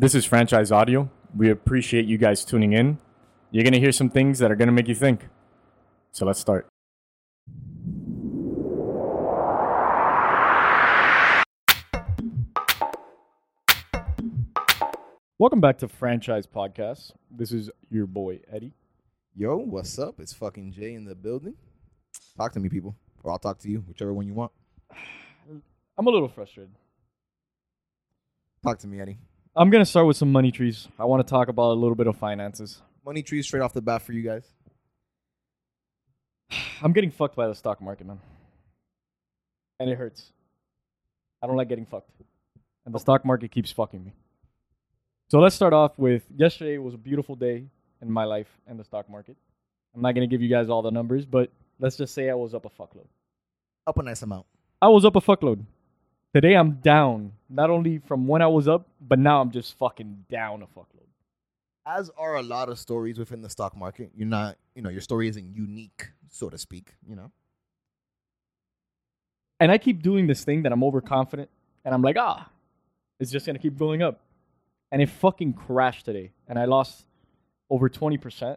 This is Franchise Audio. We appreciate you guys tuning in. You're going to hear some things that are going to make you think. So let's start. Welcome back to Franchise Podcast. This is your boy Eddie. Yo, what's up? It's fucking Jay in the building. Talk to me, people, or I'll talk to you, whichever one you want. I'm a little frustrated. Talk to me, Eddie. I'm going to start with some money trees. I want to talk about a little bit of finances. Money trees straight off the bat for you guys. I'm getting fucked by the stock market, man. And it hurts. I don't like getting fucked. And the stock market keeps fucking me. So let's start off with yesterday was a beautiful day in my life and the stock market. I'm not going to give you guys all the numbers, but let's just say I was up a fuckload. Up a nice amount. I was up a fuckload. Today I'm down, not only from when I was up, but now I'm just fucking down a fuckload. As are a lot of stories within the stock market. You're not, you know, your story isn't unique, so to speak. You know. And I keep doing this thing that I'm overconfident, and I'm like, ah, it's just gonna keep going up. And it fucking crashed today, and I lost over 20%.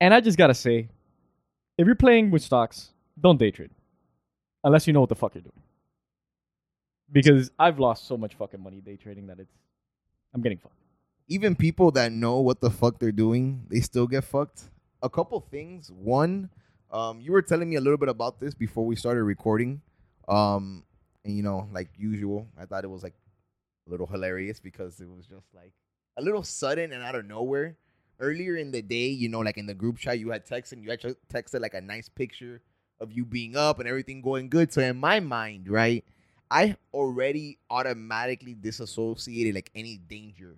And I just gotta say, if you're playing with stocks, don't day trade. Unless you know what the fuck you're doing. Because I've lost so much fucking money day trading that it's I'm getting fucked. Even people that know what the fuck they're doing, they still get fucked. A couple things. One, um, you were telling me a little bit about this before we started recording. Um, and you know, like usual, I thought it was like a little hilarious because it was just like a little sudden and out of nowhere. Earlier in the day, you know, like in the group chat, you had texted, you actually texted like a nice picture of you being up and everything going good. So in my mind, right, I already automatically disassociated like any danger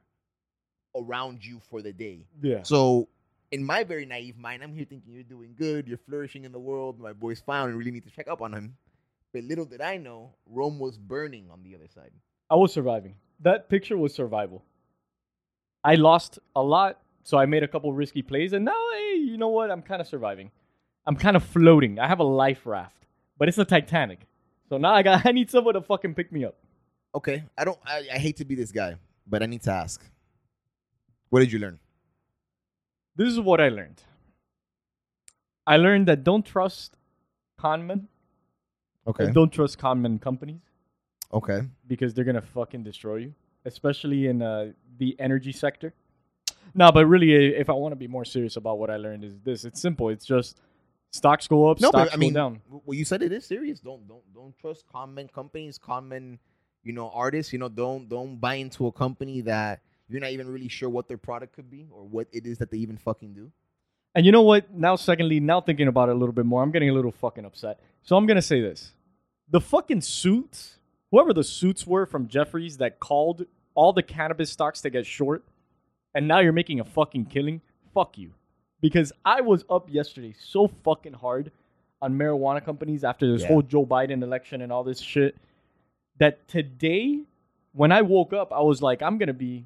around you for the day. Yeah. So in my very naive mind, I'm here thinking you're doing good, you're flourishing in the world, my boy's found, and really need to check up on him. But little did I know, Rome was burning on the other side. I was surviving. That picture was survival. I lost a lot, so I made a couple risky plays, and now, hey, you know what? I'm kind of surviving. I'm kind of floating. I have a life raft, but it's a Titanic. So now I got I need someone to fucking pick me up. Okay, I don't. I, I hate to be this guy, but I need to ask. What did you learn? This is what I learned. I learned that don't trust conmen. Okay. and Don't trust conmen companies Okay. because they're gonna fucking destroy you, especially in uh, the energy sector. No, but really, if I want to be more serious about what I learned, is this: it's simple. It's just stocks go up, No, stocks but I mean, go down. well, you said it is serious. Don't don't don't trust common companies, common you know, artists. You know, don't don't buy into a company that you're not even really sure what their product could be or what it is that they even fucking do. And you know what? Now, secondly, now thinking about it a little bit more, I'm getting a little fucking upset. So I'm gonna say this: the fucking suits, whoever the suits were from Jefferies that called all the cannabis stocks to get short, and now you're making a fucking killing. Fuck you, because I was up yesterday so fucking hard on marijuana companies after this Yeah. whole Joe Biden election and all this shit that today, when I woke up, I was like, I'm gonna be,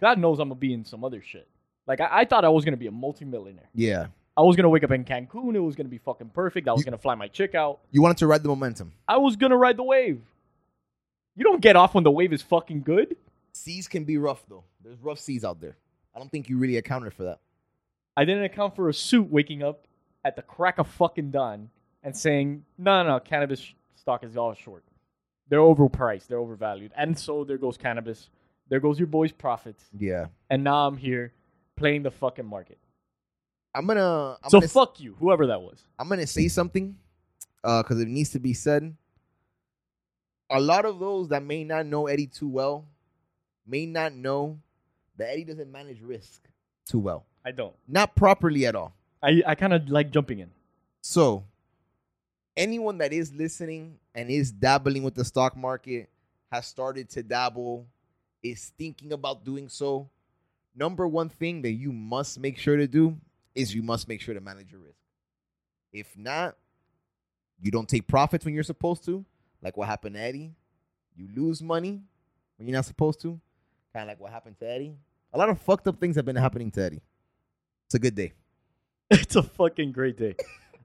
God knows I'm gonna be in some other shit. Like I, I thought I was gonna be a multimillionaire. Yeah. I was gonna wake up in Cancun. It was gonna be fucking perfect. I was You- gonna fly my chick out. You wanted to ride the momentum. I was gonna ride the wave. You don't get off when the wave is fucking good. Seas can be rough though. There's rough seas out there. I don't think you really accounted for that. I didn't account for a suit waking up at the crack of fucking dawn and saying, "No, no, no, cannabis sh- stock is all short. They're overpriced. They're overvalued." And so there goes cannabis. There goes your boy's profits. Yeah. And now I'm here playing the fucking market. I'm gonna. I'm so gonna, fuck you, whoever that was. I'm gonna say something, uh, because it needs to be said. A lot of those that may not know Eddie too well, may not know that Eddie doesn't manage risk too well, I don't. not properly at all. I I kind of like jumping in. So, anyone that is listening and is dabbling with the stock market, has started to dabble, is thinking about doing so, number one thing that you must make sure to do is you must make sure to manage your risk. If not, you don't take profits when you're supposed to, like what happened to Eddie. You lose money when you're not supposed to, kind of like what happened to Eddie. A lot of fucked up things have been happening to Eddie. It's a good day. It's a fucking great day.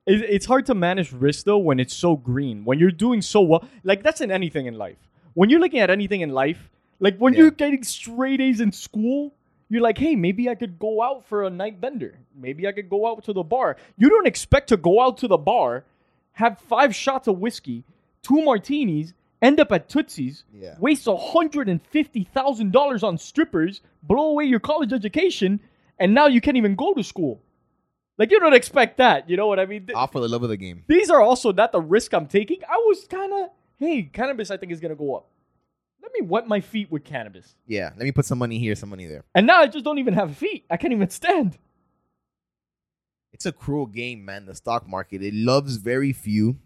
It, it's hard to manage risk though when it's so green. When you're doing so well, like that's in anything in life. When you're looking at anything in life, Like when Yeah. you're getting straight A's in school, you're like, hey, maybe I could go out for a night bender. Maybe I could go out to the bar. You don't expect to go out to the bar, have five shots of whiskey, two martinis, end up at Tootsie's, Yeah. waste $150,000 on strippers, blow away your college education, and now you can't even go to school. Like, you don't expect that. You know what I mean? Th- All for the love of the game. these are also not the risk I'm taking. I was kind of, hey, cannabis I think is going to go up. Let me wet my feet with cannabis. Yeah. Let me put some money here, some money there. And now I just don't even have feet. I can't even stand. It's a cruel game, man. The stock market. It loves very few.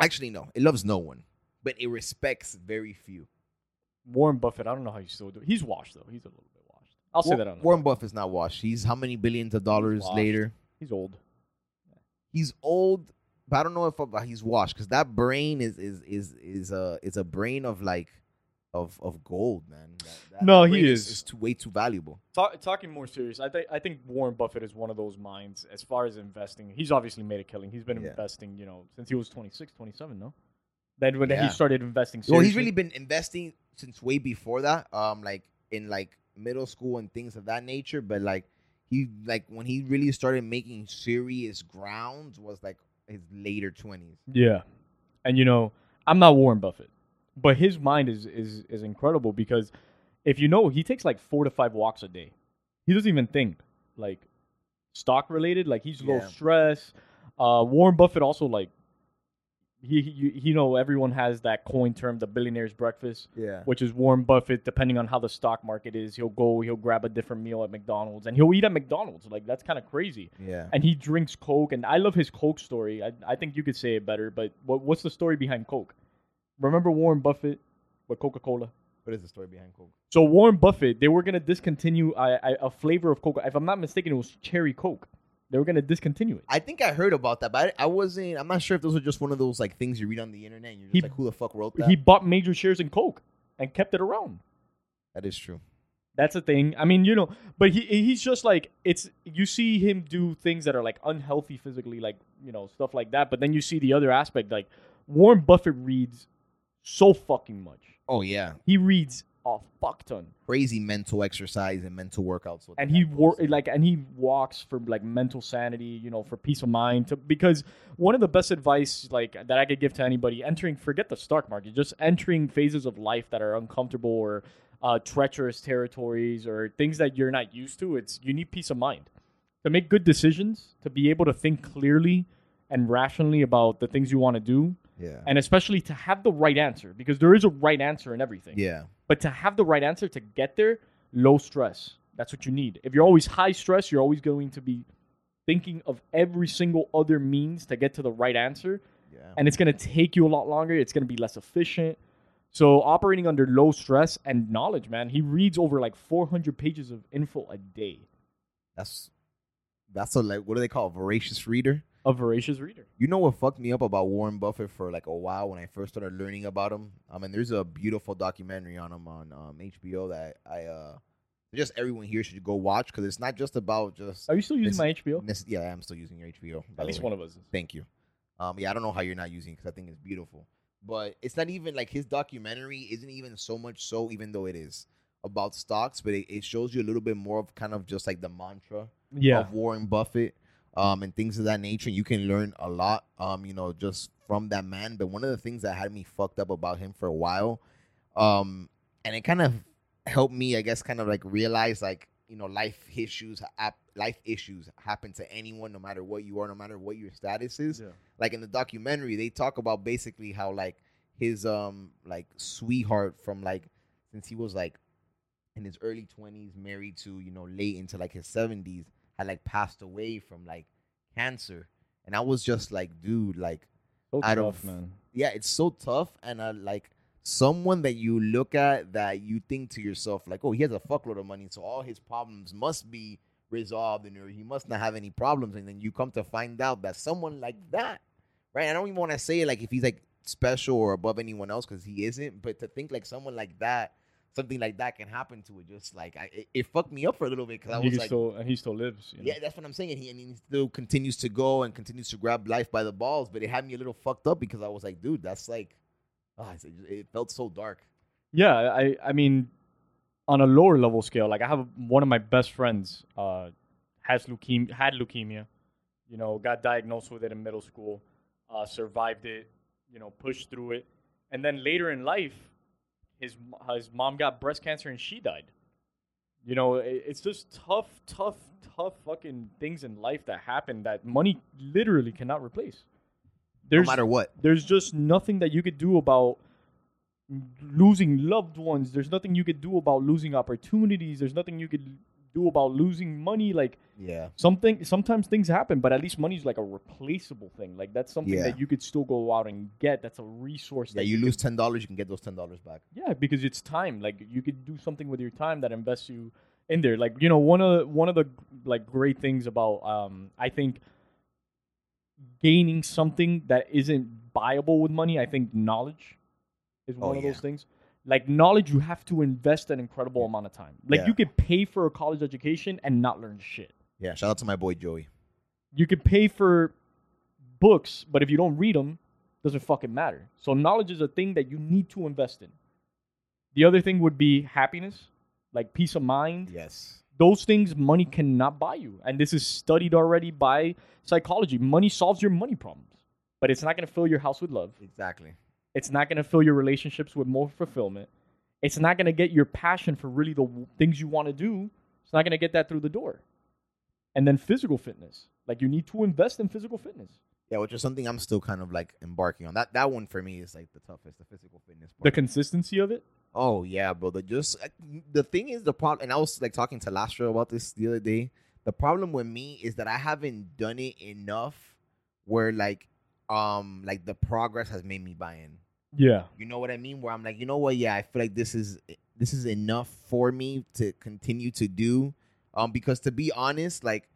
Actually, no. It loves no one, but it respects very few. Warren Buffett, I don't know how you still do it. He's washed, though. He's a little. I'll say Wa- that on the Warren Buffett's not washed. He's how many billions of dollars washed. later? He's old. He's old, but I don't know if uh, he's washed because that brain is is is is a is a brain of like of of gold, man. That, that No, he is. is too, way too valuable. Talk, talking more serious, I think I think Warren Buffett is one of those minds as far as investing. He's obviously made a killing. He's been Yeah. investing, you know, since he was 26, 27, no? Then when Yeah. he started investing Well, he's really been investing since way before that. Um, like in like middle school and things of that nature. But like he like when he really started making serious grounds was like his later twenties. Yeah. And you know, I'm not Warren Buffett, but his mind is is is incredible because if you know, he takes like 4 to 5 walks a day. He doesn't even think like stock related, like he's low Yeah. stress. Uh Warren Buffett also like he, he you know everyone has that coin term the billionaire's breakfast Yeah. which is Warren Buffett. Depending on how the stock market is, he'll go, he'll grab a different meal at McDonald's, and he'll eat at McDonald's. Like that's kind of crazy. Yeah. And he drinks Coke, and I love his Coke story. I, I think you could say it better, but what, what's the story behind Coke? Remember Warren Buffett with Coca Cola? What is the story behind Coke? So Warren Buffett, they were gonna discontinue a, a, a flavor of Coke. If I'm not mistaken, it was cherry Coke. They were gonna discontinue it. I think I heard about that, but I, I wasn't. I'm not sure if those are just one of those like things you read on the internet and you're just He- like, who the fuck wrote that? He bought major shares in Coke and kept it around. that is true. That's a thing. I mean, you know, but he he's just like it's you see him do things that are like unhealthy physically, like, you know, stuff like that. But then you see the other aspect, like Warren Buffett reads so fucking much. Oh yeah, He reads a fuck ton. crazy mental exercise and mental workouts. And he wor- like and he walks for like mental sanity, you know, for peace of mind. To, because one of the best advice like that I could give to anybody entering forget the stock market, just entering phases of life that are uncomfortable or uh, treacherous territories or things that you're not used to. It's you need peace of mind to make good decisions, to be able to think clearly and rationally about the things you want to do, Yeah. and especially to have the right answer because there is a right answer in everything. yeah. But to have the right answer to get there, low stress. That's what you need. If you're always high stress, you're always going to be thinking of every single other means to get to the right answer. Yeah. And it's going to take you a lot longer. It's going to be less efficient. So, operating under low stress and knowledge, man, he reads over like 400 pages of info a day. That's that's a like what do they call a voracious reader? A voracious reader. You know what fucked me up about Warren Buffett for like a while when I first started learning about him? I mean, there's a beautiful documentary on him on um, HBO that I uh just everyone here should go watch because it's not just about just Are you still using This- my HBO? this- yeah, I'm still using your HBO. At least way. one of us. is. Thank you. Um, yeah, I don't know how you're not using because I think it's beautiful. But it's not even like his documentary isn't even so much so, even though it is about stocks, but it, it shows you a little bit more of kind of just like the mantra Yeah. of Warren Buffett, um, and things of that nature. You can learn a lot, um, you know, just from that man. But one of the things that had me fucked up about him for a while, um, and it kind of helped me, I guess, kind of like realize like you know life issues, life issues happen to anyone, no matter what you are, no matter what your status is Yeah. like in the documentary they talk about basically how like his um like sweetheart from like since he was like in his early 20s married to you know late into like his 70s had like passed away from like cancer. And i was just like dude like So I don't tough, f- man. yeah it's so tough. And uh, like someone that you look at that you think to yourself like oh he has a fuckload of money so all his problems must be resolved and he must not have any problems. And then you come to find out that someone like that right? I don't even want to say like if he's like special or above anyone else because he isn't but to think like someone like that something like that can happen to it just like I, it, it fucked me up for a little bit because i was like still, and he still lives. You know? yeah, that's what I'm saying. And he, and he still continues to go and continues to grab life by the balls. But it had me a little fucked up because I was like, dude, that's like, it, it felt so dark. Yeah, I I mean, on a lower level scale, like I have one of my best friends uh, has leukemia, had leukemia, you know, got diagnosed with it in middle school, uh, survived it, you know, pushed through it, and then later in life, his his mom got breast cancer and she died. You know, it, it's just tough, tough, tough fucking things in life that happen that money literally cannot replace. There's no matter what. there's just nothing that you could do about losing loved ones. There's nothing you could do about losing opportunities. There's nothing you could do about losing money. Like Yeah. something, sometimes things happen, but at least money's like a replaceable thing. Like that's something Yeah. that you could still go out and get. That's a resource. Yeah, that you lose ten dollars, you can get those ten dollars back. yeah, because it's time. Like you could do something with your time that invests you in there. Like you know, one of one of the like great things about um, I think gaining something that isn't buyable with money. I think knowledge is Oh, one of yeah. those things. Like knowledge, you have to invest an incredible amount of time. Like Yeah. you could pay for a college education and not learn shit. Yeah, shout out to my boy Joey. You could pay for books, but if you don't read them, doesn't fucking matter. So knowledge is a thing that you need to invest in. The other thing would be happiness, like peace of mind. Yes. Those things money cannot buy you. And this is studied already by psychology. Money solves your money problems, but it's not going to fill your house with love. Exactly. It's not going to fill your relationships with more fulfillment. It's not going to get your passion for really the w- things you want to do. It's not going to get that through the door. And then physical fitness. Like you need to invest in physical fitness. Yeah, which is something I'm still kind of like embarking on. That that one for me is like the toughest, the physical fitness The consistency of it. oh yeah, bro. The just like, the thing is the problem, and I was like talking to Lastra about this the other day. The problem with me is that I haven't done it enough where like um like the progress has made me buy in. Yeah. You know what I mean? Where I'm like, you know what? Yeah, I feel like this is this is enough for me to continue to do. Um, because to be honest, like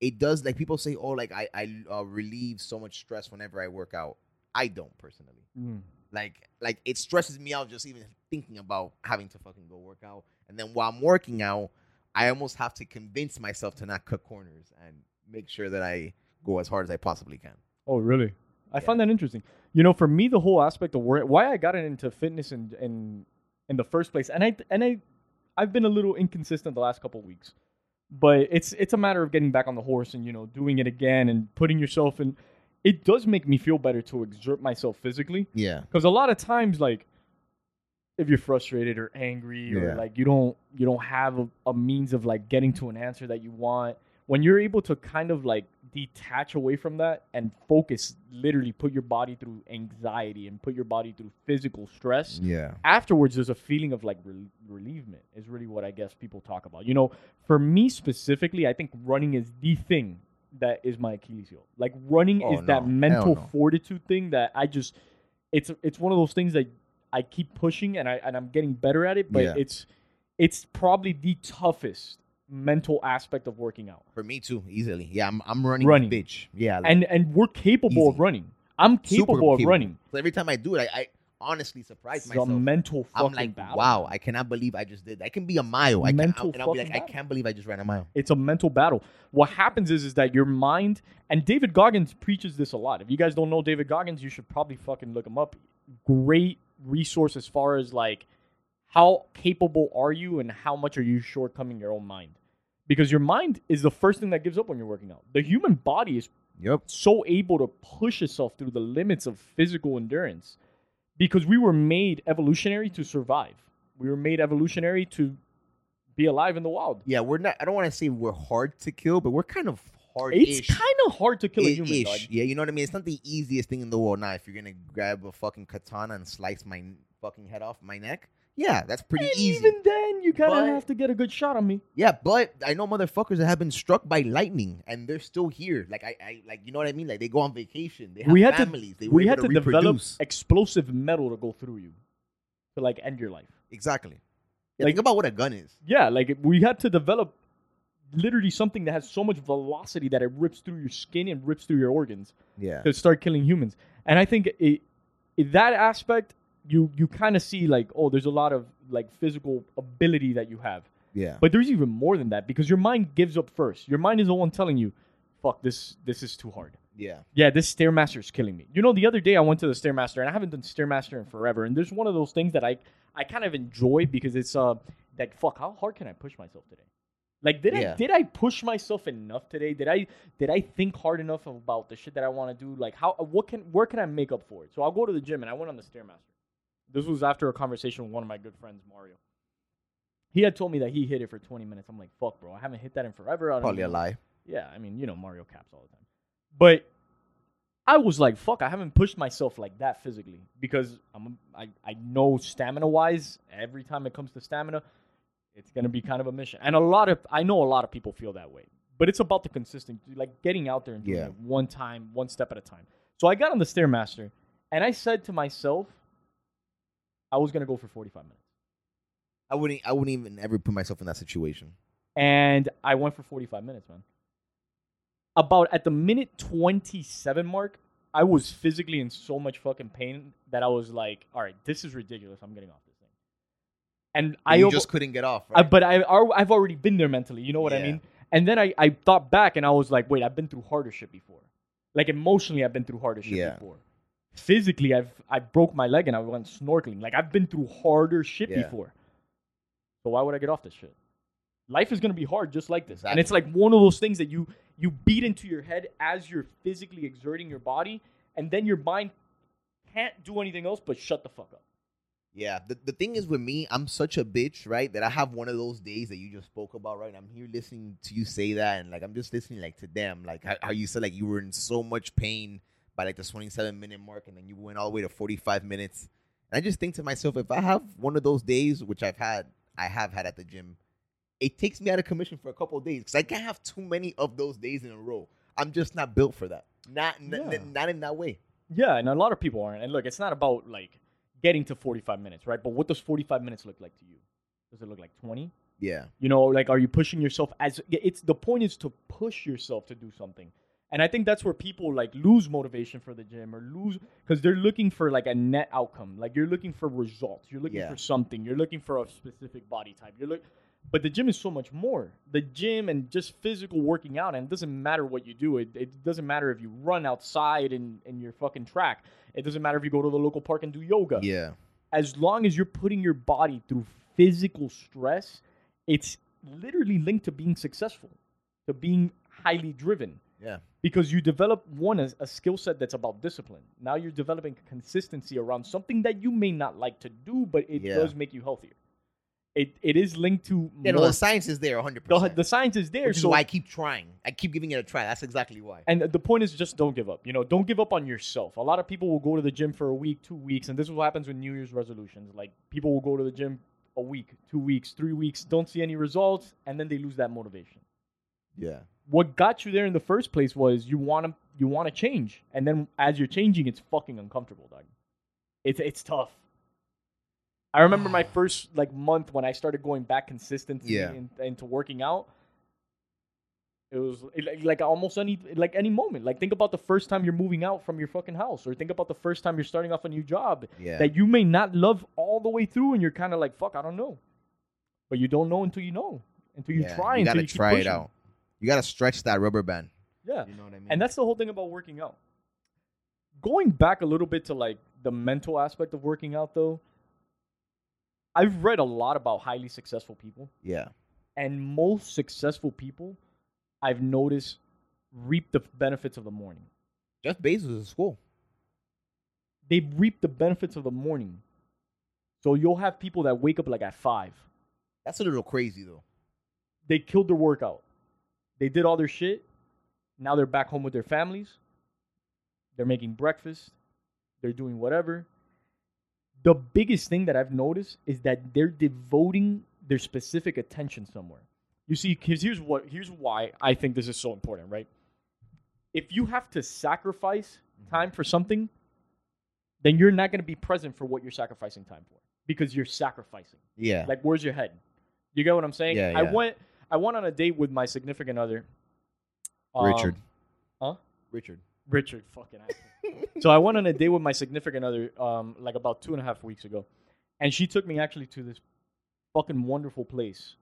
it does. Like people say, oh, like I I uh, relieve so much stress whenever I work out. I don't personally. Mm. Like like it stresses me out just even thinking about having to fucking go work out. And then while I'm working out, I almost have to convince myself to not cut corners and make sure that I go as hard as I possibly can. Oh, really? I Yeah. find that interesting. You know, for me, the whole aspect of work, why I got into fitness in in in the first place, and I and I, I've been a little inconsistent the last couple of weeks, but it's it's a matter of getting back on the horse and you know doing it again and putting yourself in. It does make me feel better to exert myself physically Yeah. because a lot of times, like, if you're frustrated or angry Yeah. or like you don't you don't have a, a means of like getting to an answer that you want, when you're able to kind of like detach away from that and focus, literally put your body through anxiety and put your body through physical stress. Yeah. Afterwards, there's a feeling of like rel- relievement, is really what I guess people talk about. You know, for me specifically, I think running is the thing that is my Achilles heel. Like running Oh, is that mental no. fortitude thing that I just it's it's one of those things that I keep pushing and I and I'm getting better at it, but Yeah. it's it's probably the toughest mental aspect of working out. For me too, easily. Yeah, I'm I'm running, Running. bitch. Yeah, like, And and we're capable of running. I'm super capable of capable. running. So every time I do it, I, I honestly surprise It's myself. a mental fucking I'm like, battle. wow, I cannot believe I just did. that. I can be a mile. I can, Mental and I'll be like, fucking I can't believe I just ran a mile. It's a mental battle. What happens is is that your mind and David Goggins preaches this a lot. If you guys don't know David Goggins, you should probably fucking look him up. Great resource as far as like how capable are you and how much are you shortcoming your own mind? Because your mind is the first thing that gives up when you're working out. The human body is Yep. so able to push itself through the limits of physical endurance because we were made evolutionary to survive. We were made evolutionary to be alive in the wild. Yeah, we're not. I don't want to say we're hard to kill, but we're kind of hard. It's kind of hard to kill a human. dog. Yeah, you know what I mean. It's not the easiest thing in the world. Now, if you're gonna grab a fucking katana and slice my fucking head off my neck, yeah, that's pretty And easy. Even then, you kind of have to get a good shot on me. Yeah, but I know motherfuckers that have been struck by lightning and they're still here. Like I, I like you know what I mean. Like they go on vacation. They have We had to- families. they were We had to develop explosive metal to go through you to like end your life. Exactly. Yeah, Like- think about what a gun is. Yeah, like we had to develop literally something that has so much velocity that it rips through your skin and rips through your organs. Yeah. to start killing humans. And I think it, in that aspect, you you kind of see like, oh, there's a lot of like physical ability that you have. Yeah. But there's even more than that because your mind gives up first. Your mind is the one telling you, "Fuck this, this is too hard." Yeah. Yeah, this stairmaster is killing me. You know, the other day I went to the stairmaster and I haven't done stairmaster in forever. And there's one of those things that I I kind of enjoy because it's uh like fuck, how hard can I push myself today? Like did Yeah. I did I push myself enough today? Did I did I think hard enough about the shit that I want to do? Like how what can where can I make up for it? So I'll go to the gym and I went on the stairmaster. This was after a conversation with one of my good friends, Mario. He had told me that he hit it for 20 minutes. I'm like, fuck, bro, I haven't hit that in forever. I don't Probably a lie. yeah, I mean, you know, Mario caps all the time. But I was like, fuck, I haven't pushed myself like that physically because I'm I, I know stamina wise, every time it comes to stamina, it's gonna be kind of a mission. And a lot of I know a lot of people feel that way. But it's about the consistency, like getting out there and doing Yeah. it one time, one step at a time. So I got on the Stairmaster and I said to myself, I was gonna go for 45 minutes. I wouldn't. I wouldn't even ever put myself in that situation. and I went for 45 minutes, man. About at the minute 27 mark, I was physically in so much fucking pain that I was like, all right, this is ridiculous. I'm getting off this thing. And I, just couldn't get off. I- but I, I've already been there mentally. You know what I mean? And then I, I thought back and I was like, wait, I've been through harder shit before. Like emotionally, I've been through harder shit Yeah. before. Physically, I've I broke my leg and I went snorkeling. Like I've been through harder shit Yeah. before. So why would I get off this shit? Life is gonna be hard just like this. And it's like one of those things that you you beat into your head as you're physically exerting your body, and then your mind can't do anything else but shut the fuck up. Yeah, the, the thing is with me, I'm such a bitch, right? That I have one of those days that you just spoke about, right? And I'm here listening to you say that, and like I'm just listening like to them, like how, how you said like you were in so much pain by like the 27 minute mark, and then you went all the way to 45 minutes. And I just think to myself, if I have one of those days, which I've had, I have had at the gym, it takes me out of commission for a couple of days because I can't have too many of those days in a row. I'm just not built for that. Not n- n- not in that way. Yeah, and a lot of people aren't. And look, it's not about like getting to 45 minutes, right? But what does 45 minutes look like to you? Does it look like 20? Yeah, You know, like are you pushing yourself as it's the point is to push yourself to do something. And I think that's where people like lose motivation for the gym or lose because they're looking for like a net outcome. Like you're looking for results. You're looking Yeah. for something. You're looking for a specific body type. You're look but the gym is so much more. The gym and just physical working out, and it doesn't matter what you do. It, it doesn't matter if you run outside in, in your fucking track. It doesn't matter if you go to the local park and do yoga yeah, as long as you're putting your body through physical stress, it's literally linked to being successful, to being highly driven. Yeah. Because you develop one a, a skill set that's about discipline. Now you're developing consistency around something that you may not like to do, but it Yeah. does make you healthier. It it is linked to no, more- the science is there 100%. the, the science is there. Which is so why I keep trying. I keep giving it a try. That's exactly why. and the point is just don't give up. You know, don't give up on yourself. A lot of people will go to the gym for a week, two weeks, and this is what happens with New Year's resolutions. Like people will go to the gym a week, two weeks, three weeks, don't see any results, and then they lose that motivation. Yeah. What got you there in the first place was you want to you want to change, and then as you're changing, it's fucking uncomfortable, dog. It's it's tough. I remember my first like month when I started going back consistently Yeah. in, into working out. It was it- like, almost any like any moment. Like think about the first time you're moving out from your fucking house, or think about the first time you're starting off a new job Yeah. that you may not love all the way through, and you're kind of like, "Fuck, I don't know," but you don't know until you know, until you Yeah, try, You until you try it out. You gotta stretch that rubber band. Yeah, You know what I mean? and that's the whole thing about working out. Going back a little bit to like the mental aspect of working out, though, I've read a lot about highly successful people, yeah. and most successful people I've noticed reap the benefits of the morning. Jeff Bezos is school. They reap the benefits of the morning. So you'll have people that wake up like at five. That's a little crazy though. They killed their workout. They did all their shit. Now they're back home with their families. They're making breakfast. They're doing whatever. The biggest thing that I've noticed is that they're devoting their specific attention somewhere. You see, because here's what here's why I think this is so important, right? If you have to sacrifice mm-hmm. time for something, then you're not going to be present for what you're sacrificing time for because you're sacrificing. Yeah. Like, where's your head? You get what I'm saying? Yeah, I went. I went on a date with my significant other, um, Richard. huh? Richard. Richard, fucking. asshole. so I went on a date with my significant other, um, like about two and a half weeks ago, and she took me actually to this fucking wonderful place.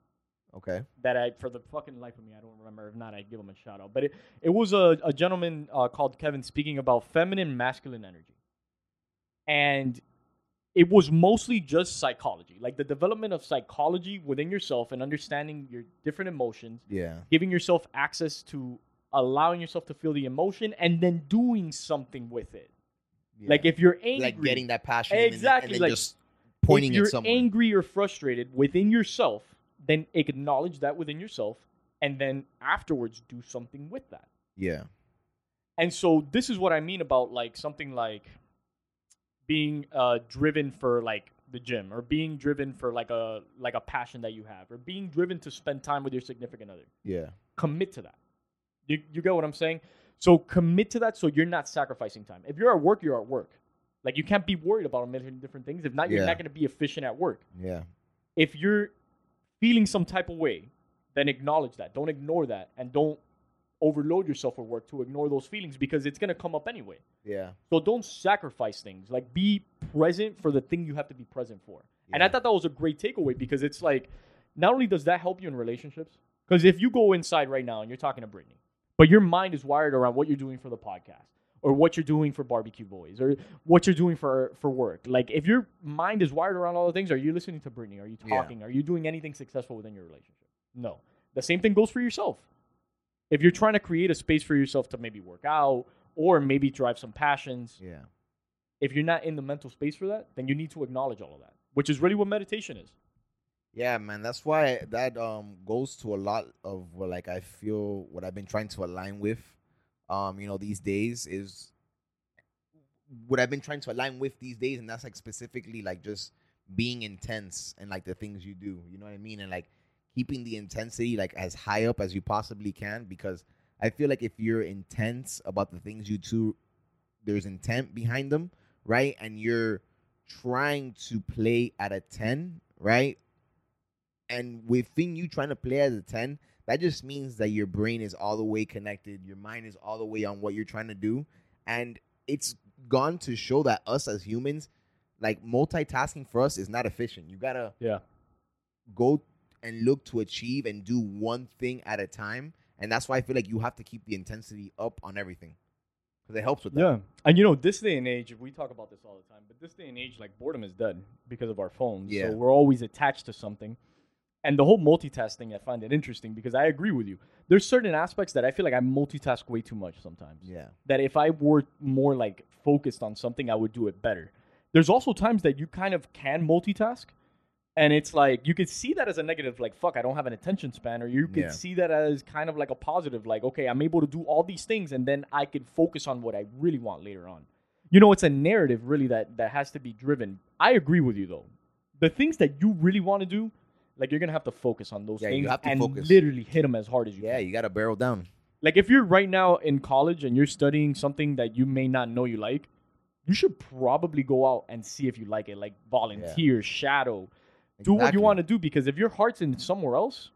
Okay. that I, for the fucking life of me, I don't remember. If not, I'd give him a shout out. But it, it was a, a gentleman uh, called Kevin speaking about feminine, masculine energy. And it was mostly just psychology, like the development of psychology within yourself and understanding your different emotions, Yeah. giving yourself access to allowing yourself to feel the emotion and then doing something with it. yeah. Like if you're angry, like getting that passion, and then- Exactly, and then, like, just pointing if you're angry or frustrated within yourself, then acknowledge that within yourself, and then afterwards do something with that. yeah. And so this is what I mean about like something like being uh, driven for like the gym, or being driven for like a like a passion that you have, or being driven to spend time with your significant other. Yeah. Commit to that. You you get what I'm saying? So commit to that, so you're not sacrificing time. If you're at work, you're at work. Like you can't be worried about a million different things. If not, you're Yeah. not going to be efficient at work Yeah. if you're feeling some type of way, then acknowledge that. Don't ignore that, and don't overload yourself with work to ignore those feelings because it's gonna come up anyway. Yeah. So don't sacrifice things. Like be present for the thing you have to be present for. And I thought that was a great takeaway because it's like not only does that help you in relationships, because if you go inside right now and you're talking to Brittany, but your mind is wired around what you're doing for the podcast or what you're doing for barbecue boys or what you're doing for for work. Like if your mind is wired around all the things, are you listening to Brittany? Are you Yeah. talking? Are you doing anything successful within your relationship? No. The same thing goes for yourself. If you're trying to create a space for yourself to maybe work out or maybe drive some passions, Yeah. if you're not in the mental space for that, then you need to acknowledge all of that, which is really what meditation is. Yeah, man. That's why that um goes to a lot of what like I feel what I've been trying to align with, um, you know, these days is what I've been trying to align with these days, and that's like specifically like just being intense and like the things you do. You know what I mean? And like keeping the intensity like as high up as you possibly can because I feel like if you're intense about the things you do, there's intent behind them, right? And you're trying to play at a 10, right? And within you trying to play at a 10, that just means that your brain is all the way connected, your mind is all the way on what you're trying to do. And it's gone to show that us as humans, like multitasking for us is not efficient. You gotta Yeah. go and look to achieve and do one thing at a time. And that's why I feel like you have to keep the intensity up on everything. Because it helps with that. Yeah. And you know, this day and age, we talk about this all the time, but this day and age, like boredom is dead because of our phones. Yeah. So we're always attached to something. And the whole multitasking, I find it interesting because I agree with you. There's certain aspects that I feel like I multitask way too much sometimes. Yeah. That if I were more like focused on something, I would do it better. There's also times that you kind of can multitask. And it's like you could see that as a negative, like fuck, I don't have an attention span, or you could Yeah. see that as kind of like a positive, like okay, I'm able to do all these things, and then I could focus on what I really want later on. You know, it's a narrative really that that has to be driven. I agree with you though. The things that you really want to do, like you're gonna have to focus on those Yeah, you things have to and focus. literally hit them as hard as you Yeah, can. you got to barrel down. Like if you're right now in college and you're studying something that you may not know you like, you should probably go out and see if you like it. Like volunteer, shadow, do what you want to do because if your heart's in somewhere else,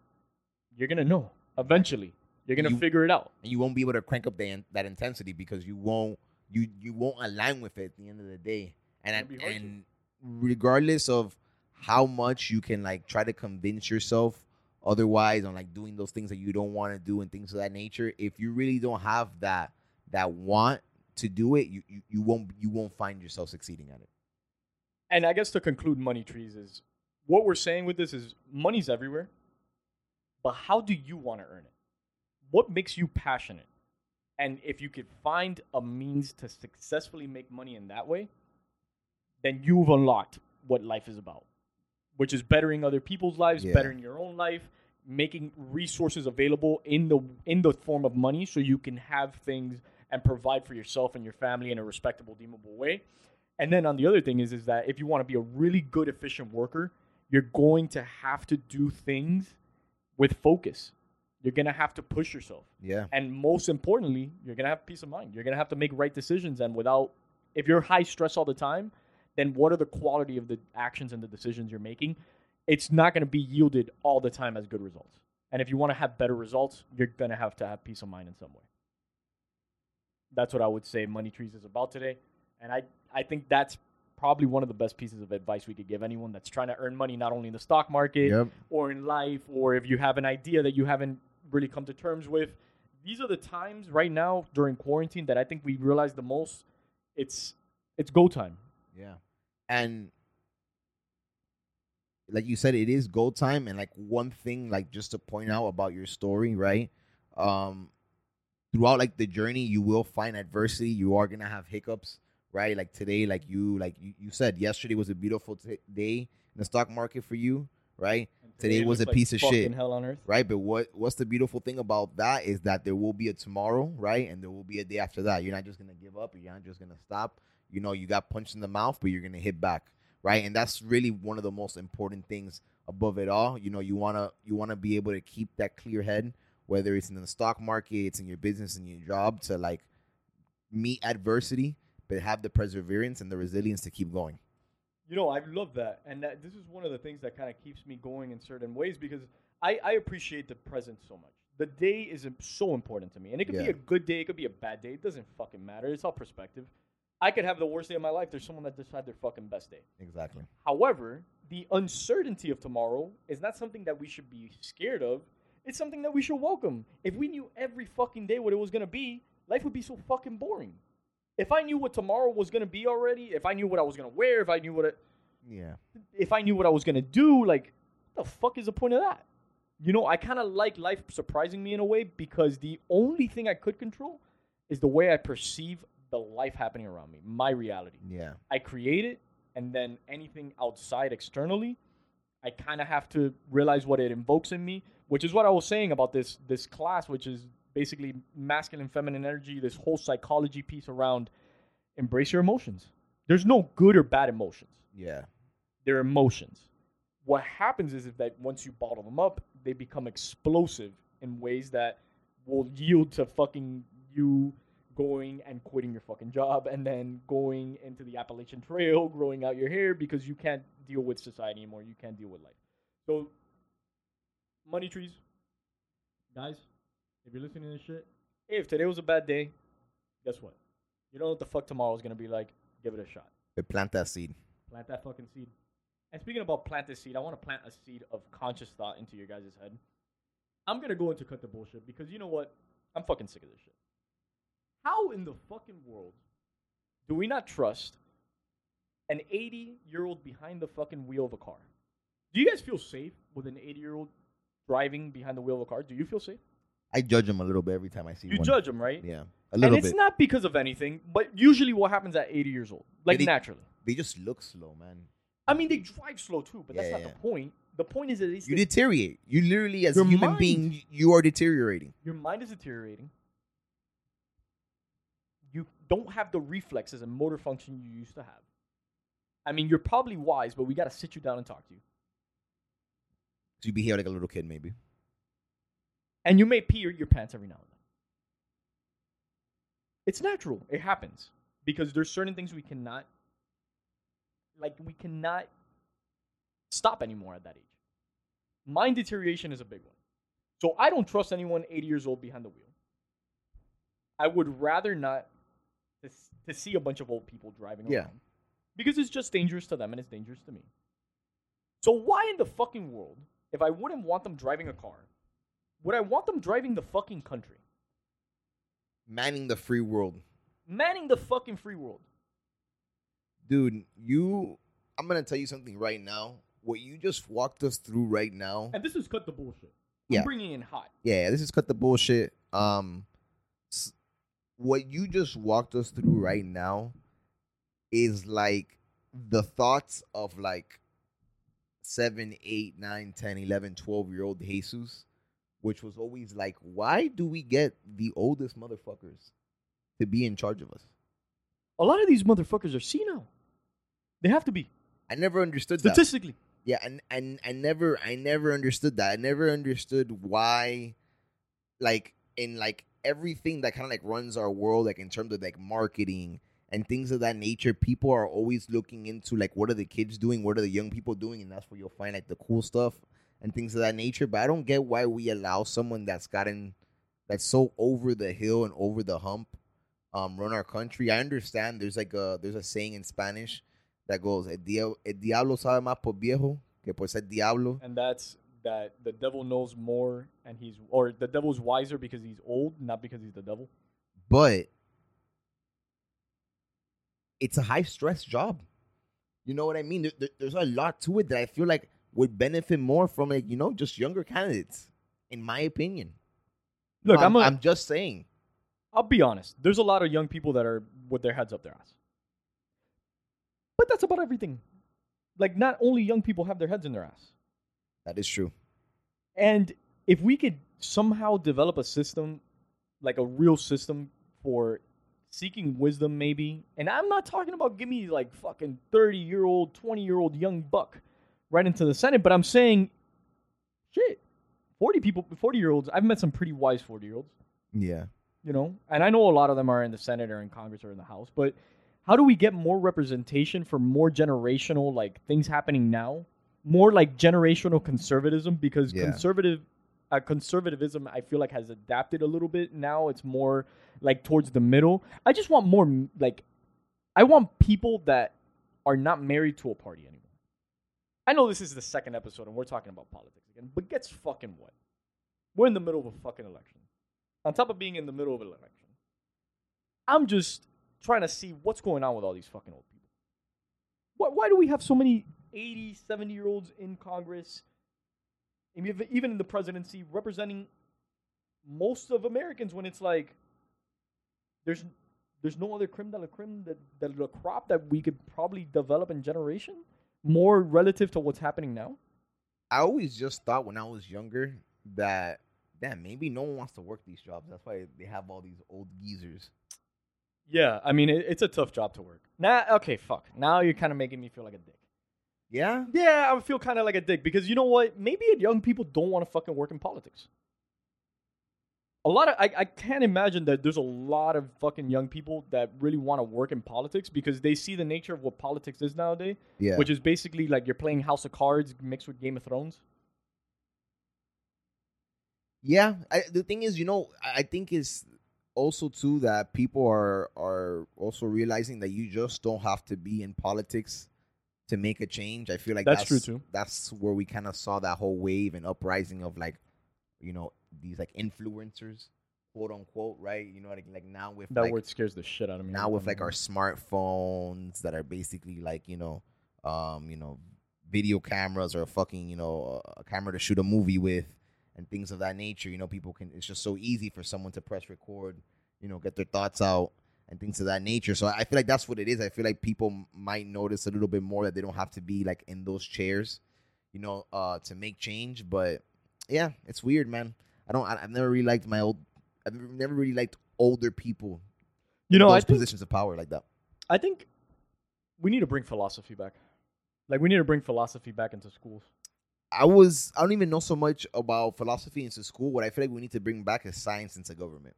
you're gonna know eventually. You're gonna You- figure it out. and you won't be able to crank up the, in- that intensity because you won't you you won't align with it at the end of the day. And It'll be hard to. and regardless of how much you can like try to convince yourself otherwise on like doing those things that you don't want to do and things of that nature, if you really don't have that that want to do it, you, you you won't you won't find yourself succeeding at it. And I guess to conclude money trees is what we're saying with this is money's everywhere. But how do you want to earn it? What makes you passionate? And if you could find a means to successfully make money in that way, then you've unlocked what life is about, which is bettering other people's lives, Yeah. bettering your own life, making resources available in the in the form of money so you can have things and provide for yourself and your family in a respectable, deemable way. And then on the other thing is is that if you want to be a really good efficient worker, you're going to have to do things with focus. You're going to have to push yourself. Yeah. And most importantly, you're going to have peace of mind. You're going to have to make right decisions and without if you're high stress all the time, then what are the quality of the actions and the decisions you're making? It's not going to be yielded all the time as good results. And if you want to have better results, you're going to have to have peace of mind in some way. That's what I would say Money Trees is about today. And I, I think that's probably one of the best pieces of advice we could give anyone that's trying to earn money not only in the stock market Yep. or in life or if you have an idea that you haven't really come to terms with. These are the times right now during quarantine that I think we realize the most. It's it's go time. Yeah. And like you said, it is go time. And like one thing, like just to point out about your story, right? Um, throughout like the journey, you will find adversity. You are gonna have hiccups, right? Like today, like you, like you, you said, yesterday was a beautiful t- day in the stock market for you, right? Today It was a piece of shit. Hell on earth. right? But what what's the beautiful thing about that is that there will be a tomorrow, right? And there will be a day after that. You're not just gonna give up. You're not just gonna stop. You know, you got punched in the mouth, but you're gonna hit back, right? And that's really one of the most important things above it all. You know, you wanna you wanna be able to keep that clear head, whether it's in the stock market, it's in your business in your job, to like meet adversity, but have the perseverance and the resilience to keep going. You know, I love that, and that, this is one of the things that kind of keeps me going in certain ways because I, I appreciate the present so much. The day is so important to me, and it could be a good day, it could be a bad day. It doesn't fucking matter. It's all perspective. I could have the worst day of my life. There's someone that just had their fucking best day. Exactly. However, the uncertainty of tomorrow is not something that we should be scared of. It's something that we should welcome. If we knew every fucking day what it was gonna be, life would be so fucking boring. If I knew what tomorrow was gonna be already, if I knew what I was gonna wear, if I knew what it, Yeah. if I knew what I was gonna do, like, what the fuck is the point of that? You know, I kind of like life surprising me in a way because the only thing I could control is the way I perceive the life happening around me, my reality. Yeah. I create it, and then anything outside externally, I kind of have to realize what it invokes in me, which is what I was saying about this this class, which is basically masculine, feminine energy. This whole psychology piece around embrace your emotions. There's no good or bad emotions. Yeah. They're emotions. What happens is, is that once you bottle them up, they become explosive in ways that will yield to fucking you going and quitting your fucking job and then going into the Appalachian Trail, growing out your hair because you can't deal with society anymore. You can't deal with life. So, money trees, guys, if you're listening to this shit, if today was a bad day, guess what? You don't know what the fuck tomorrow's gonna be like. Give it a shot. But plant that seed. Plant that fucking seed. And speaking about plant this seed, I want to plant a seed of conscious thought into your guys' head. I'm gonna go into cut the bullshit because you know what? I'm fucking sick of this shit. How in the fucking world do we not trust an 80 year old behind the fucking wheel of a car? Do you guys feel safe with an 80 year old driving behind the wheel of a car? Do you feel safe? I judge them a little bit every time I see You one. judge them, right? Yeah, a little And it's bit. not because of anything, but usually what happens at 80 years old, like he- naturally. they just look slow, man. I mean, they drive slow too, but that's Yeah, not yeah. the point. The point is that they You deteriorate. You literally, as Your a human mind. being, you are deteriorating. your mind is deteriorating. You don't have the reflexes and motor function you used to have. I mean, you're probably wise, but we got to sit you down and talk to you. So you behave like a little kid, maybe. And you may pee your, your pants every now and then. It's natural. It happens because there's certain things we cannot, like, we cannot stop anymore at that age. Mind deterioration is a big one. So I don't trust anyone 80 years old behind the wheel. I would rather not to, to see a bunch of old people driving Yeah. around because it's just dangerous to them and it's dangerous to me. So why in the fucking world, if I wouldn't want them driving a car, would I want them driving the fucking country? Manning the free world, Manning the fucking free world. dude. You, I'm gonna tell you something right now. What you just walked us through right now. And this is cut the bullshit. Yeah. I'm bringing in hot. Yeah, this is cut the bullshit. Um, what you just walked us through right now is like the thoughts of like seven, eight, nine, 10, 11, 12 year old Jesus, which was always like, why do we get the oldest motherfuckers to be in charge of us? A lot of these motherfuckers are senile. They have to be I never understood that. statistically. Yeah, and and I never I never understood that. I never understood why like in like everything that kind of like runs our world like in terms of like marketing and things of that nature, people are always looking into like what are the kids doing, what are the young people doing, and that's where you'll find like the cool stuff and things of that nature. But I don't get why we allow someone that's gotten that's so over the hill and over the hump um run our country. I understand there's like a there's a saying in Spanish that goes, el, dia- el diablo sabe más por viejo que por ser diablo. And that's that the devil knows more and he's or the devil's wiser because he's old, not because he's the devil. But it's a high stress job. You know what I mean? There- there- there's a lot to it that I feel like would benefit more from it, you know, just younger candidates, in my opinion. Look, I'm, I'm, a, I'm just saying. I'll be honest. There's a lot of young people that are with their heads up their ass. But that's about everything. Like not only young people have their heads in their ass. That is true. And if we could somehow develop a system, like a real system for seeking wisdom, maybe, and I'm not talking about give me like fucking 30 year old, 20 year old young buck right into the Senate, but I'm saying, shit, 40 people, 40 year olds, I've met some pretty wise 40 year olds, Yeah. you know, and I know a lot of them are in the Senate or in Congress or in the House, but how do we get more representation for more generational like things happening now? More like generational conservatism because Yeah. conservative uh, conservatism i feel like has adapted a little bit. Now it's more like towards the middle. I just want more like i want people that are not married to a party anymore i know this is the second episode and we're talking about politics again but gets fucking what? We're in the middle of a fucking election. On top of being in the middle of an election i'm just trying to see what's going on with all these fucking old people. Why, why do we have so many 80 70 year olds in congress even in the presidency representing most of americans when it's like there's there's no other creme de la creme that, that the crop that we could probably develop in generation more relative to what's happening now I always just thought when I was younger that, damn, maybe no one wants to work these jobs. That's why they have all these old geezers. yeah i mean it, it's a tough job to work now okay fuck now you're kind of making me feel like a dick Yeah? Yeah, I feel kind of like a dick because you know what? Maybe young people don't want to fucking work in politics. A lot of I, I can't imagine that there's a lot of fucking young people that really want to work in politics because they see the nature of what politics is nowadays, Yeah. which is basically like you're playing House of Cards mixed with Game of Thrones. Yeah, I, the thing is, you know, I think it's also too that people are are also realizing that you just don't have to be in politics to make a change. I feel like That's that's, true, too. That's where we kind of saw that whole wave and uprising of like, you know, these like influencers, quote unquote, right? You know, like like now with That like word scares the shit out of me. now with like our smartphones that are basically like you know um you know video cameras or a fucking you know a camera to shoot a movie with and things of that nature you know people can it's just so easy for someone to press record you know get their thoughts out and things of that nature so i feel like that's what it is i feel like people might notice a little bit more that they don't have to be like in those chairs you know uh to make change but yeah it's weird man i don't I, i've never really liked my old i've never really liked older people you know, I those think, positions of power like that I think we need to bring philosophy back. Like we need to bring philosophy back into schools. I was I don't even know so much about philosophy into school. What I feel like we need to bring back is science into government.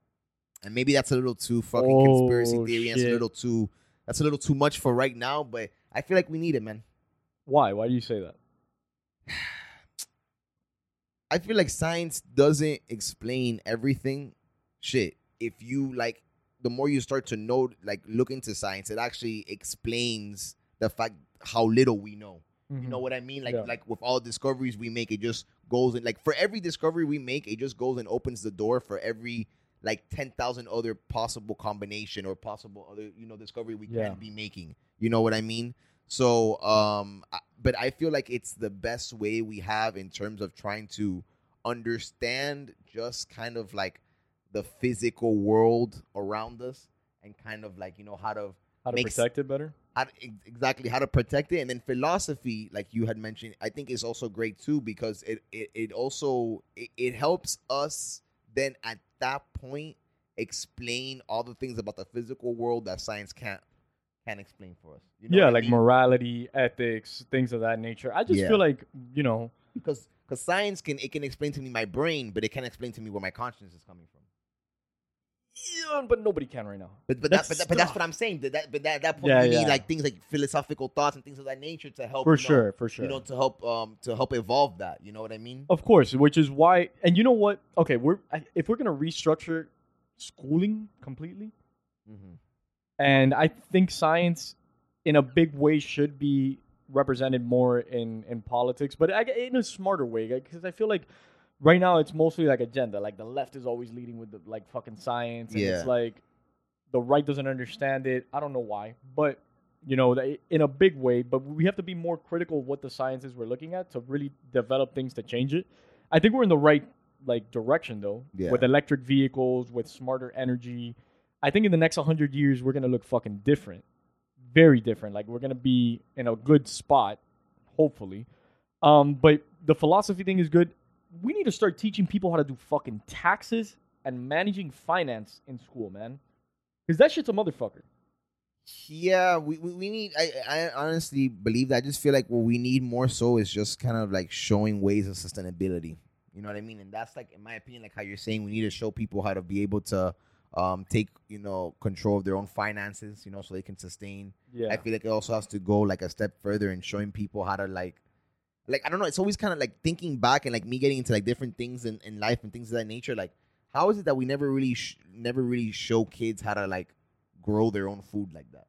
And maybe that's a little too fucking oh, conspiracy Oh, theory. And it's a little too that's a little too much for right now, but I feel like we need it, man. Why? Why do you say that? I feel like science doesn't explain everything. Shit. If you like the more you start to know like look into science, it actually explains the fact how little we know. You know what I mean? Like Mm-hmm. Yeah. like with all discoveries we make, it just goes and like for every discovery we make, it just goes and opens the door for every like ten thousand other possible combination or possible other you know discovery we Yeah. can be making. You know what I mean? So um, I- but I feel like it's the best way we have in terms of trying to understand just kind of like the physical world around us and kind of like you know how to How to makes- protect it better? how to, exactly how to protect it and then philosophy like you had mentioned i think is also great too because it it, it also it, it helps us then at that point explain all the things about the physical world that science can't can't explain for us you know yeah, what I like mean? morality, ethics, things of that nature. I just Yeah. feel like you know, because because science can it can explain to me my brain but it can't explain to me where my conscience is coming from yeah, but nobody can right now. but but, that, That's but, that, but that's what i'm saying that, that but that, at that point Yeah, you yeah. need like things like philosophical thoughts and things of that nature to help For you know, sure, for sure. you know to help um to help evolve that you know what i mean Of course, which is why, and you know what? Okay, we're if we're gonna restructure schooling completely, mm-hmm. And I think science in a big way should be represented more in in politics, but I, in a smarter way because I feel like right now it's mostly like agenda. Like the left is always leading with the like fucking science, and Yeah. it's like the right doesn't understand it. I don't know why, but you know, they- in a big way. But we have to be more critical of what the science is we're looking at to really develop things to change it. I think we're in the right like direction though, Yeah. with electric vehicles, with smarter energy. I think in the next 100 years we're gonna look fucking different, very different. Like we're gonna be in a good spot, hopefully. Um, but the philosophy thing is good. We need to start teaching people how to do fucking taxes and managing finance in school, man. Because that shit's a motherfucker. Yeah, we, we, we need. I, I honestly believe that. I just feel like what we need more so is just kind of like showing ways of sustainability. You know what I mean? And that's like, in my opinion, like how you're saying, we need to show people how to be able to um take you know control of their own finances. You know, so they can sustain. Yeah. I feel like it also has to go like a step further in showing people how to like. Like I don't know, it's always kind of like thinking back and like me getting into like different things in, in life and things of that nature. Like, how is it that we never really, sh- never really show kids how to like grow their own food like that?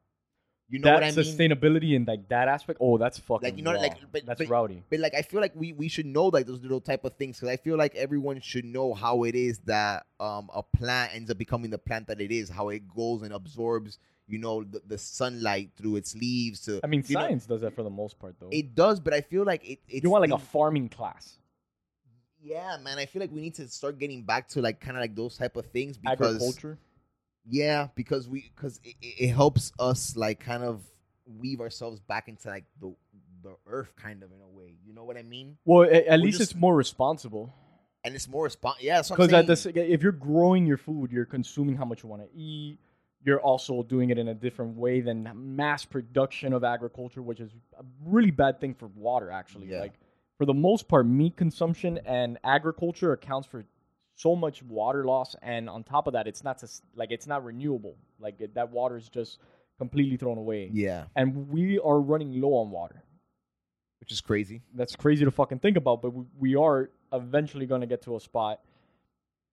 You know that what I mean? sustainability and like that aspect. Oh, that's fucking. Like, you know, raw. like, but- that's but- rowdy. But like, I feel like we we should know like those little type of things because I feel like everyone should know how it is that um a plant ends up becoming the plant that it is, how it goes and absorbs, you know, the, the sunlight through its leaves. To I mean, you know, science does that for the most part, though. it does, but I feel like it. It's you want like a farming class, yeah, man. I feel like we need to start getting back to like kind of like those type of things because agriculture. Yeah, because we because it, it helps us like kind of weave ourselves back into like the the earth kind of in a way. You know what I mean? Well, a- at least just- it's more responsible. And it's more respons Yeah, Because at the if you're growing your food, you're consuming how much you want to eat. You're also doing it in a different way than mass production of agriculture, which is a really bad thing for water. Actually, Yeah. like for the most part, meat consumption and agriculture accounts for so much water loss, and on top of that, it's not sus- like it's not renewable. Like it, that water is just completely thrown away, yeah, and we are running low on water. which is crazy. That's crazy to fucking think about, but we, we are eventually going to get to a spot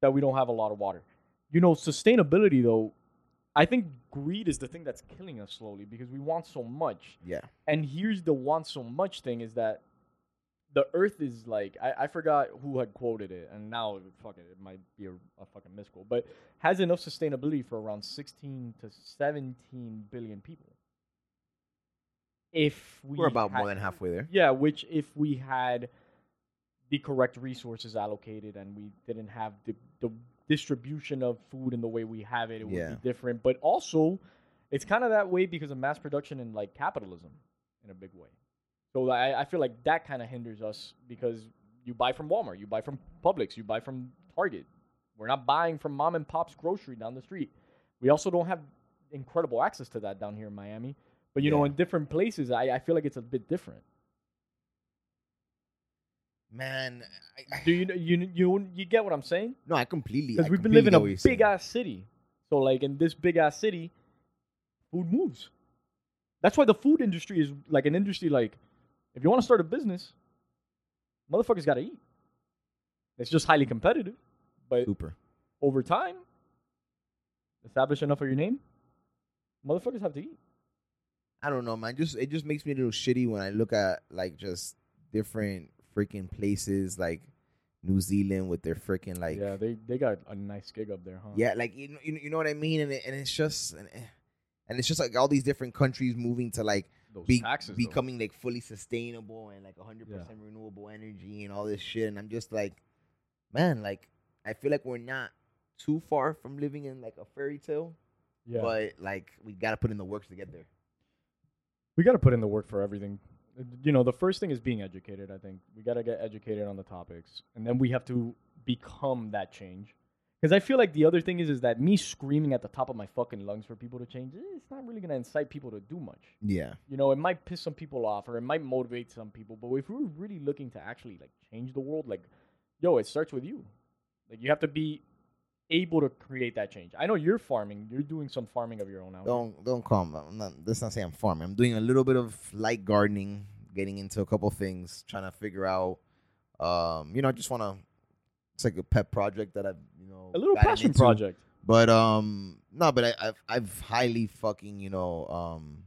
that we don't have a lot of water. You know, sustainability though, I think greed is the thing that's killing us slowly because we want so much. Yeah, And here's the want so much thing is that the earth is like I, I forgot who had quoted it and now fuck it, it might be a, a fucking misquote, but has enough sustainability for around 16 to 17 billion people. If we we are about had- more than halfway there. yeah, which if we had the correct resources allocated and we didn't have the, the distribution of food in the way we have it, it would Yeah. be different. But also, it's kind of that way because of mass production and like capitalism in a big way. So I, I feel like that kind of hinders us because you buy from Walmart, you buy from Publix, you buy from Target. We're not buying from mom and pop's grocery down the street. We also don't have incredible access to that down here in Miami. But you know, in different places, I, I feel like it's a bit different. Man, I, I, Do you you you you get what I'm saying? no, I completely. Because we've been living in a big ass city, so like in this big ass city, food moves. That's why the food industry is like an industry. Like, if you want to start a business, motherfuckers got to eat. It's just highly competitive, but Super. over time, establish enough of your name, motherfuckers have to eat. I don't know, man. Just it just makes me a little shitty when I look at like just different freaking places like New Zealand with their freaking like yeah, they they got a nice gig up there, huh? Yeah, like you know, you know, you know what I mean, and it, and it's just and, and it's just like all these different countries moving to like those be, taxes. though. becoming like fully sustainable and like 100% Yeah. renewable energy and all this shit and I'm just like man, like I feel like we're not too far from living in like a fairy tale, yeah. but like we got to put in the works to get there. we got to put in the work for everything. Uh, You know, the first thing is being educated. I think we got to get educated on the topics, and then we have to become that change. Because I feel like the other thing is, is that me screaming at the top of my fucking lungs for people to change, eh, it's not really gonna incite people to do much. Yeah. You know, it might piss some people off, or it might motivate some people. But if we're really looking to actually like change the world, like, yo, it starts with you. Like, you have to be able to create that change. I know you're farming. You're doing some farming of your own out. Don't don't call me. I'm not, let's not say I'm farming. I'm doing a little bit of light gardening, getting into a couple things, trying to figure out. Um, you know, I just want to. It's like a pet project that I've you know A little passion into. project. But um, no, but I, I've I've highly fucking you know um,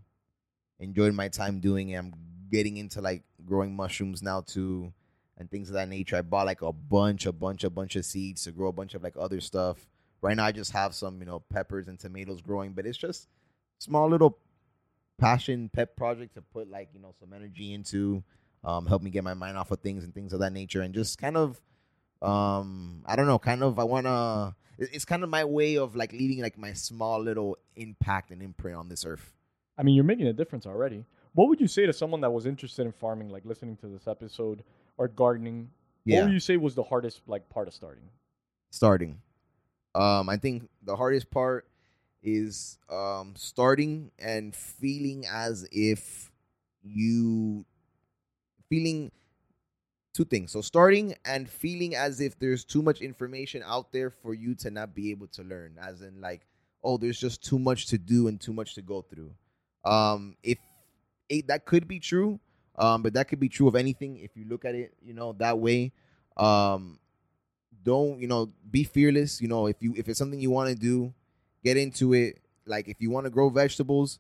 enjoyed my time doing it. I'm getting into like growing mushrooms now too and things of that nature. I bought like a bunch, a bunch, a bunch of seeds to grow a bunch of like other stuff. Right now, I just have some, you know, peppers and tomatoes growing, but it's just small little passion pet project to put like you know some energy into, um, help me get my mind off of things and things of that nature, and just kind of, um, I don't know, kind of I wanna. It's kind of my way of like leaving like my small little impact and imprint on this earth. I mean, you're making a difference already. What would you say to someone that was interested in farming, like listening to this episode or gardening? Yeah. What would you say was the hardest like part of starting? starting. Um, I think the hardest part is um, starting and feeling as if you feeling two things. So starting and feeling as if there's too much information out there for you to not be able to learn. As in like, oh, there's just too much to do and too much to go through. Um, if it, that could be true, um, but that could be true of anything if you look at it, you know, that way. Um, don't you know be fearless you know if you if it's something you want to do get into it like if you want to grow vegetables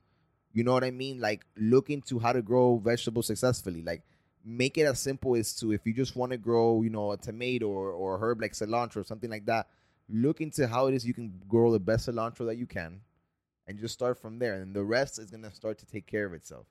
you know what i mean like look into how to grow vegetables successfully like make it as simple as to if you just want to grow you know a tomato or, or a herb like cilantro or something like that look into how it is you can grow the best cilantro that you can and just start from there and the rest is going to start to take care of itself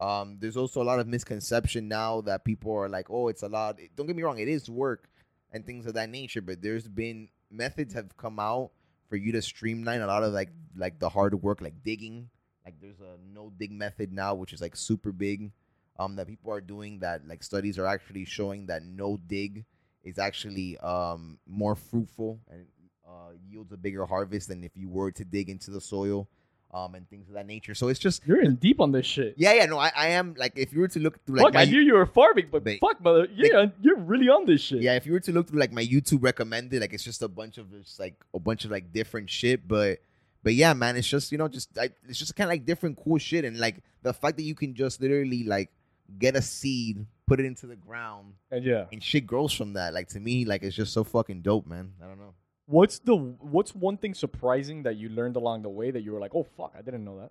um, there's also a lot of misconception now that people are like oh it's a lot don't get me wrong it is work and things of that nature. But there's been methods have come out for you to streamline a lot of like like the hard work, like digging. Like there's a no dig method now, which is like super big. Um, that people are doing that like studies are actually showing that no dig is actually um more fruitful and uh, yields a bigger harvest than if you were to dig into the soil um and things of that nature. So it's just You're in deep on this shit. yeah yeah no I, I am like if you were to look through like fuck, I knew you were farming, but Ba- fuck, mother, yeah, you're really on this shit. Yeah, if you were to look through like my YouTube recommended, like it's just a bunch of just like a bunch of like different shit. But but yeah, man, it's just you know just like it's just kind of like different cool shit, and like the fact that you can just literally like get a seed, put it into the ground, and yeah. and shit grows from that. Like to me, like it's just so fucking dope, man. I don't know. What's the what's one thing surprising that you learned along the way that you were like, oh fuck, I didn't know that.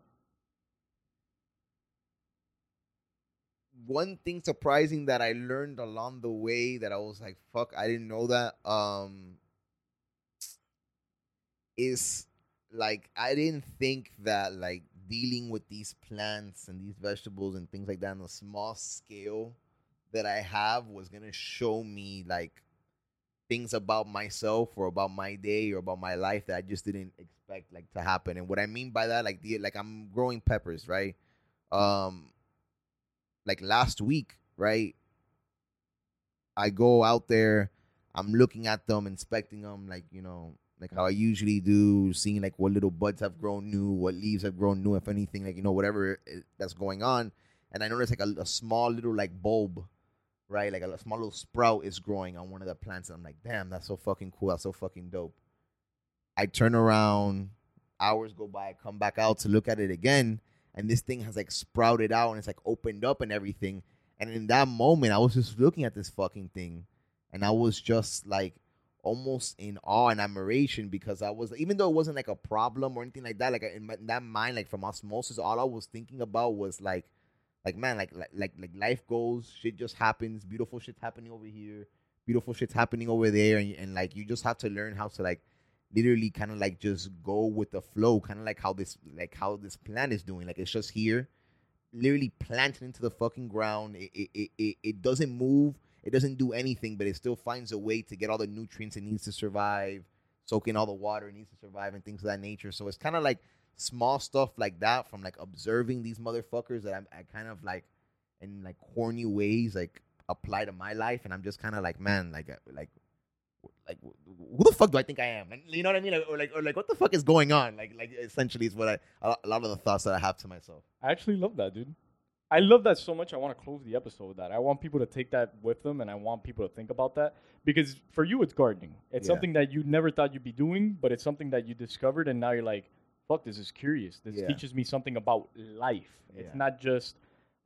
One thing surprising that I learned along the way that I was like, fuck, I didn't know that. Um, is like I didn't think that like dealing with these plants and these vegetables and things like that on a small scale that I have was gonna show me like things about myself or about my day or about my life that I just didn't expect like to happen. And what I mean by that, like the like I'm growing peppers, right? Um like last week, right? I go out there, I'm looking at them, inspecting them, like you know, like how I usually do, seeing like what little buds have grown new, what leaves have grown new, if anything, like you know, whatever that's going on. And I noticed like a, a small little like bulb, right? Like a, a small little sprout is growing on one of the plants. And I'm like, damn, that's so fucking cool. That's so fucking dope. I turn around, hours go by, I come back out to look at it again, and this thing has like sprouted out and it's like opened up and everything. And in that moment, I was just looking at this fucking thing, and I was just like almost in awe and admiration because I was even though it wasn't like a problem or anything like that. Like in, my, in that mind, like from osmosis, all I was thinking about was like, like man, like like like like life goes, shit just happens, beautiful shit's happening over here, beautiful shit's happening over there, and, and like you just have to learn how to like literally kind of like just go with the flow, kind of like how this like how this plant is doing. Like it's just here, literally planted into the fucking ground. It it, it, it it doesn't move. It doesn't do anything, but it still finds a way to get all the nutrients it needs to survive, soak in all the water it needs to survive, and things of that nature. So it's kind of like small stuff like that from like observing these motherfuckers that I'm, I kind of like in like corny ways like apply to my life, and I'm just kind of like, man, like uh, like like who the fuck do I think I am? And you know what I mean? Like, or like or like what the fuck is going on? Like like essentially is what I a lot of the thoughts that I have to myself. I actually love that, dude. I love that so much. I want to close the episode with that. I want people to take that with them, and I want people to think about that because for you, it's gardening. It's Yeah. something that you never thought you'd be doing, but it's something that you discovered, and now you're like, "Fuck, this is curious. This Yeah. teaches me something about life. It's not just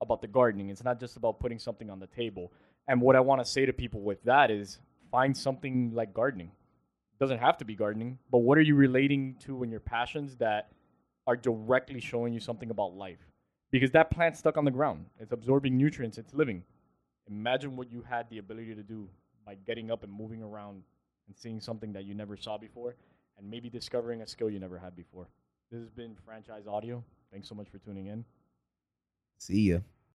about the gardening. It's not just about putting something on the table." And what I want to say to people with that is, find something like gardening. doesn't have to be gardening, but what are you relating to in your passions that are directly showing you something about life? Because that plant's stuck on the ground. It's absorbing nutrients. It's living. Imagine what you had the ability to do by getting up and moving around and seeing something that you never saw before, and maybe discovering a skill you never had before. This has been franchise audio. Thanks so much for tuning in. See ya.